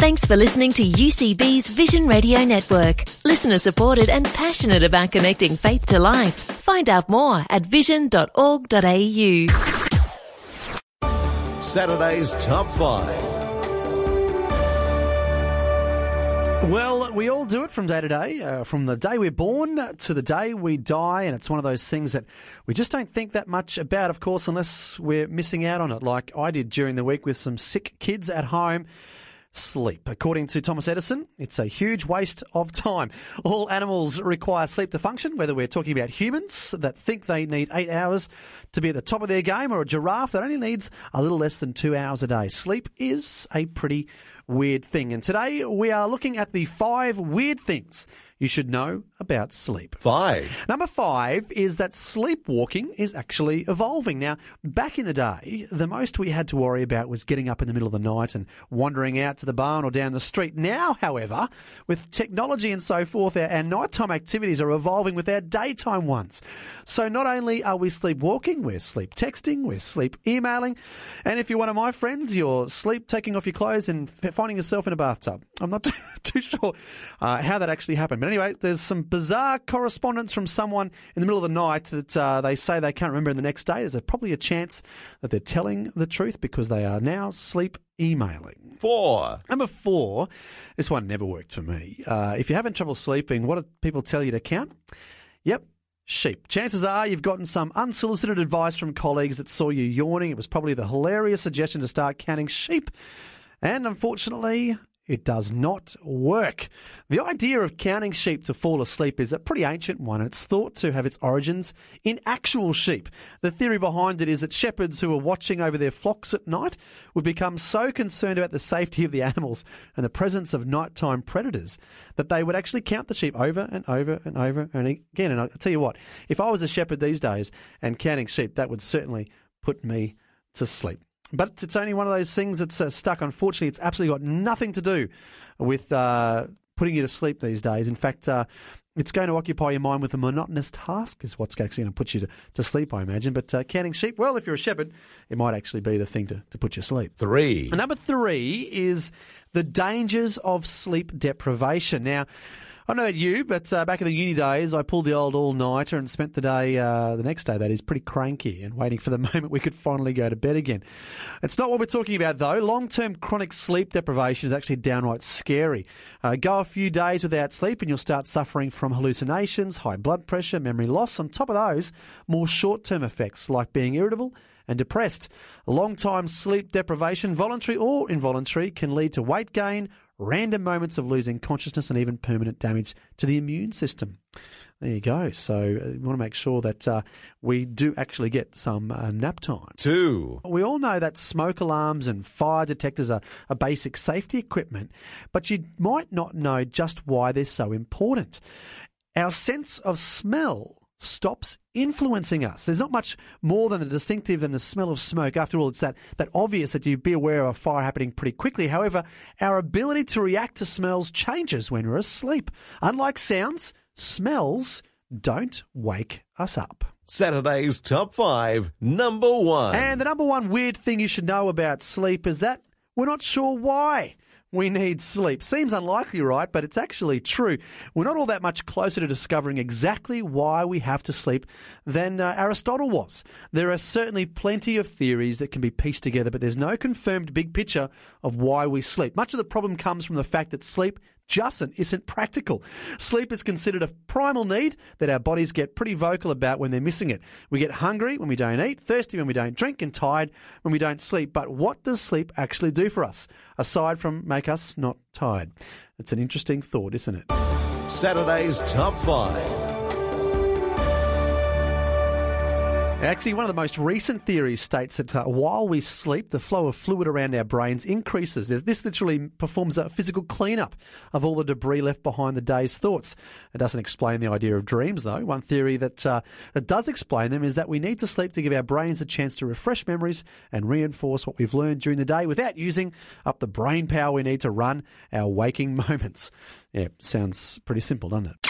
Thanks for listening to UCB's Vision Radio Network. Listener supported and passionate about connecting faith to life. Find out more at vision.org.au. Saturday's Top 5. Well, we all do it from day to day, uh, from the day we're born to the day we die, and it's one of those things that we just don't think that much about, of course, unless we're missing out on it, like I did during the week with some sick kids at home. Sleep. According to Thomas Edison, it's a huge waste of time. All animals require sleep to function, whether we're talking about humans that think they need eight hours to be at the top of their game or a giraffe that only needs a little less than two hours a day. Sleep is a pretty weird thing. And today we are looking at the five weird things you should know about sleep. Five. Number five is that sleepwalking is actually evolving. Now, back in the day, the most we had to worry about was getting up in the middle of the night and wandering out to the barn or down the street. Now, however, with technology and so forth, our, our nighttime activities are evolving with our daytime ones. So not only are we sleepwalking, we're sleep texting, we're sleep emailing, and if you're one of my friends, you're sleep taking off your clothes and finding yourself in a bathtub. I'm not too sure uh, how that actually happened. But anyway, there's some bizarre correspondence from someone in the middle of the night that uh, they say they can't remember in the next day. There's a, probably a chance that they're telling the truth because they are now sleep emailing. Four. Number four, this one never worked for me. Uh, if you're having trouble sleeping, what do people tell you to count? Yep, sheep. Chances are you've gotten some unsolicited advice from colleagues that saw you yawning. It was probably the hilarious suggestion to start counting sheep. And unfortunately, it does not work. The idea of counting sheep to fall asleep is a pretty ancient one. It's thought to have its origins in actual sheep. The theory behind it is that shepherds who were watching over their flocks at night would become so concerned about the safety of the animals and the presence of nighttime predators that they would actually count the sheep over and over and over and again. And I'll tell you what, if I was a shepherd these days and counting sheep, that would certainly put me to sleep. But it's only one of those things that's uh, stuck. Unfortunately, it's absolutely got nothing to do with uh, putting you to sleep these days. In fact, uh, it's going to occupy your mind with a monotonous task, is what's actually going to put you to, to sleep, I imagine. But uh, counting sheep, well, if you're a shepherd, it might actually be the thing to, to put you to sleep. Three. And number three is the dangers of sleep deprivation. Now, I don't know about you, but uh, back in the uni days, I pulled the old all nighter and spent the day, uh, the next day, that is, pretty cranky and waiting for the moment we could finally go to bed again. It's not what we're talking about, though. Long term chronic sleep deprivation is actually downright scary. Uh, go a few days without sleep and you'll start suffering from hallucinations, high blood pressure, memory loss. On top of those, more short term effects like being irritable and depressed. Long time sleep deprivation, voluntary or involuntary, can lead to weight gain, random moments of losing consciousness, and even permanent damage to the immune system. There you go. So uh, we want to make sure that uh, we do actually get some uh, nap time. Two. We all know that smoke alarms and fire detectors are, are basic safety equipment, but you might not know just why they're so important. Our sense of smell stops influencing us. There's not much more than the distinctive and the smell of smoke. After all, it's that, that obvious that you be aware of a fire happening pretty quickly. However, our ability to react to smells changes when we're asleep. Unlike sounds, smells don't wake us up. Saturday's Top 5, number one. And the number one weird thing you should know about sleep is that we're not sure why we need sleep. Seems unlikely, right? But it's actually true. We're not all that much closer to discovering exactly why we have to sleep than uh, Aristotle was. There are certainly plenty of theories that can be pieced together, but there's no confirmed big picture of why we sleep. Much of the problem comes from the fact that sleep just isn't practical. Sleep is considered a primal need that our bodies get pretty vocal about when they're missing it. We get hungry when we don't eat, thirsty when we don't drink, and tired when we don't sleep. But what does sleep actually do for us, aside from make us not tired? It's an interesting thought, isn't it? Saturday's Top 5. Actually, one of the most recent theories states that uh, while we sleep, the flow of fluid around our brains increases. This literally performs a physical cleanup of all the debris left behind the day's thoughts. It doesn't explain the idea of dreams, though. One theory that uh, that does explain them is that we need to sleep to give our brains a chance to refresh memories and reinforce what we've learned during the day without using up the brain power we need to run our waking moments. Yeah, sounds pretty simple, doesn't it?